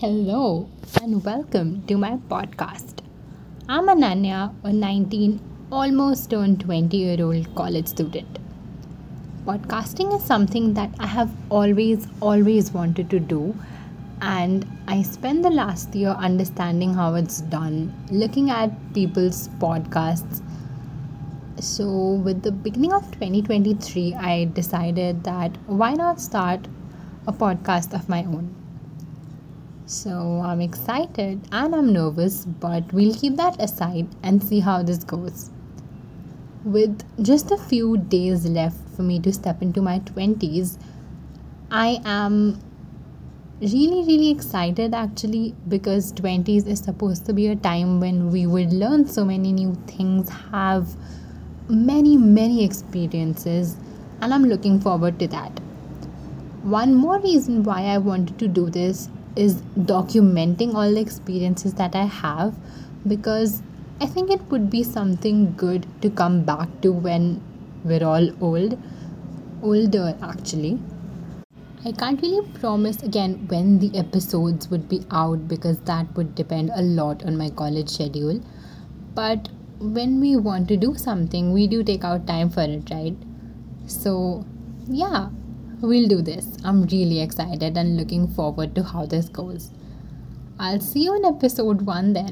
Hello and welcome to my podcast. I'm Ananya, a 19, almost turned 20 year old college student. Podcasting is something that I have always, always wanted to do, and I spent the last year understanding how it's done, looking at people's podcasts. So, with the beginning of 2023, I decided that why not start a podcast of my own? So I'm excited and I'm nervous, but we'll keep that aside and see how this goes. With just a few days left for me to step into my 20s, I am really, really excited actually because 20s is supposed to be a time when we would learn so many new things, have many, many experiences, and I'm looking forward to that. One more reason why I wanted to do this is documenting all the experiences that I have because I think it would be something good to come back to when we're all old, older actually. I can't really promise again when the episodes would be out because that would depend a lot on my college schedule. But when we want to do something, we do take out time for it, right? So, yeah, we'll do this. I'm really excited and looking forward to how this goes. I'll see you in episode 1 then.